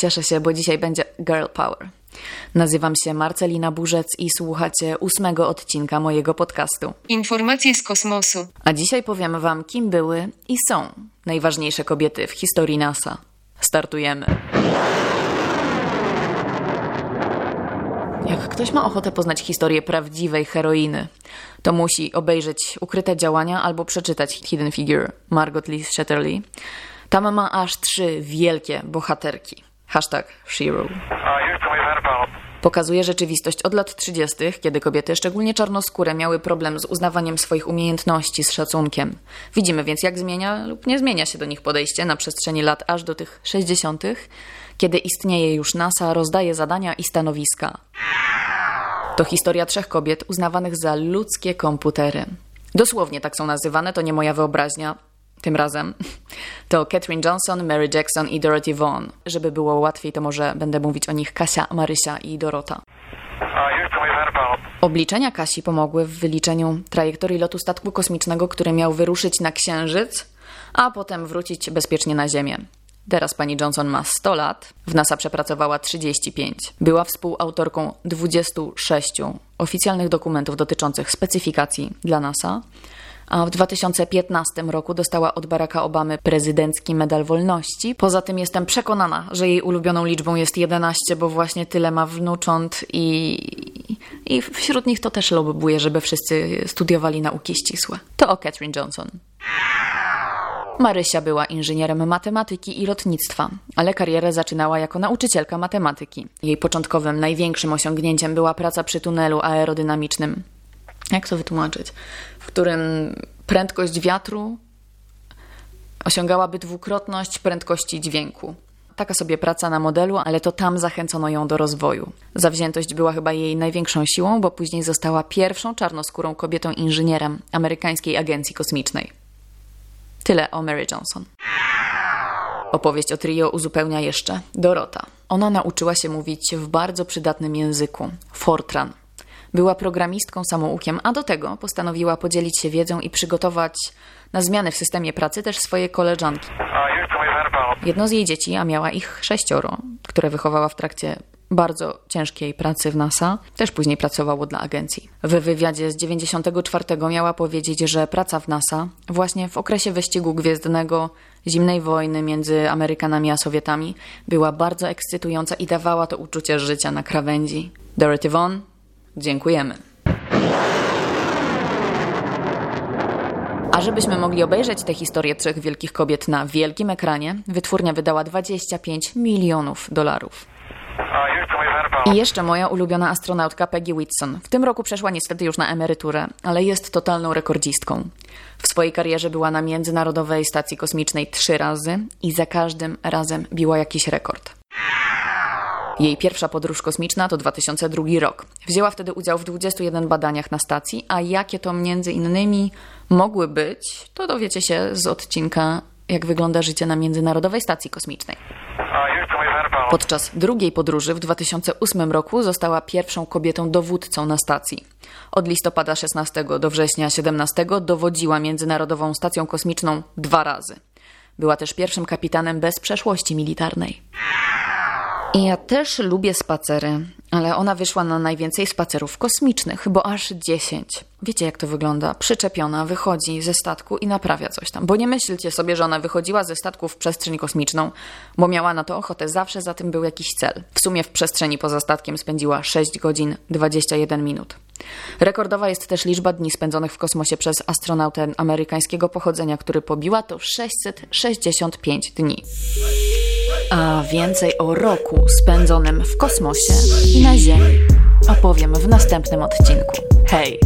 Cieszę się, bo dzisiaj będzie Girl Power. Nazywam się Marcelina Burzec i słuchacie ósmego odcinka mojego podcastu. Informacje z kosmosu. A dzisiaj powiem Wam, kim były i są najważniejsze kobiety w historii NASA. Startujemy. Jak ktoś ma ochotę poznać historię prawdziwej heroiny, to musi obejrzeć Ukryte działania albo przeczytać Hidden Figure Margot Lee Shetterly. Tam ma aż trzy wielkie bohaterki. Hashtag Shiro. Pokazuje rzeczywistość od lat 30., kiedy kobiety, szczególnie czarnoskóre, miały problem z uznawaniem swoich umiejętności z szacunkiem. Widzimy więc, jak zmienia lub nie zmienia się do nich podejście na przestrzeni lat aż do tych 60., kiedy istnieje już NASA, rozdaje zadania i stanowiska. To historia trzech kobiet uznawanych za ludzkie komputery. Dosłownie tak są nazywane, to nie moja wyobraźnia. Tym razem to Katherine Johnson, Mary Jackson i Dorothy Vaughan. Żeby było łatwiej, to może będę mówić o nich Kasia, Marysia i Dorota. Obliczenia Kasi pomogły w wyliczeniu trajektorii lotu statku kosmicznego, który miał wyruszyć na Księżyc, a potem wrócić bezpiecznie na Ziemię. Teraz pani Johnson ma 100 lat, w NASA przepracowała 35. Była współautorką 26 oficjalnych dokumentów dotyczących specyfikacji dla NASA, w 2015 roku dostała od Baracka Obamy prezydencki medal wolności. Poza tym jestem przekonana, że jej ulubioną liczbą jest 11, bo właśnie tyle ma wnucząt i, i wśród nich to też lobbuje, żeby wszyscy studiowali nauki ścisłe. To o Katherine Johnson. Marysia była inżynierem matematyki i lotnictwa, ale karierę zaczynała jako nauczycielka matematyki. Jej początkowym, największym osiągnięciem była praca przy tunelu aerodynamicznym. Jak to wytłumaczyć? W którym prędkość wiatru osiągałaby dwukrotność prędkości dźwięku. Taka sobie praca na modelu, ale to tam zachęcono ją do rozwoju. Zawziętość była chyba jej największą siłą, bo później została pierwszą czarnoskórą kobietą inżynierem amerykańskiej agencji kosmicznej. Tyle o Mary Johnson. Opowieść o trio uzupełnia jeszcze Dorota. Ona nauczyła się mówić w bardzo przydatnym języku Fortran. Była programistką samoukiem, a do tego postanowiła podzielić się wiedzą i przygotować na zmiany w systemie pracy też swoje koleżanki. Jedno z jej dzieci, a miała ich sześcioro, które wychowała w trakcie bardzo ciężkiej pracy w NASA, też później pracowało dla agencji. W wywiadzie z 94 miała powiedzieć, że praca w NASA właśnie w okresie wyścigu gwiezdnego zimnej wojny między Amerykanami a Sowietami była bardzo ekscytująca i dawała to uczucie życia na krawędzi. Dorothy Vaughan, dziękujemy. A żebyśmy mogli obejrzeć tę historię trzech wielkich kobiet na wielkim ekranie, wytwórnia wydała 25 milionów dolarów. I jeszcze moja ulubiona astronautka Peggy Whitson. W tym roku przeszła niestety już na emeryturę, ale jest totalną rekordzistką. W swojej karierze była na Międzynarodowej Stacji Kosmicznej trzy razy i za każdym razem biła jakiś rekord. Jej pierwsza podróż kosmiczna to 2002 rok. Wzięła wtedy udział w 21 badaniach na stacji, a jakie to między innymi mogły być, to dowiecie się z odcinka jak wygląda życie na Międzynarodowej Stacji Kosmicznej. Podczas drugiej podróży w 2008 roku została pierwszą kobietą dowódcą na stacji. Od listopada 16 do września 17 dowodziła Międzynarodową Stacją Kosmiczną dwa razy. Była też pierwszym kapitanem bez przeszłości militarnej. I ja też lubię spacery, ale ona wyszła na najwięcej spacerów kosmicznych, bo aż 10. Wiecie, jak to wygląda? Przyczepiona, wychodzi ze statku i naprawia coś tam. Bo nie myślcie sobie, że ona wychodziła ze statku w przestrzeń kosmiczną, bo miała na to ochotę. Zawsze za tym był jakiś cel. W sumie w przestrzeni poza statkiem spędziła 6 godzin 21 minut. Rekordowa jest też liczba dni spędzonych w kosmosie przez astronautę amerykańskiego pochodzenia, który pobiła to 665 dni. A więcej o roku spędzonym w kosmosie i na Ziemi opowiem w następnym odcinku. Hej!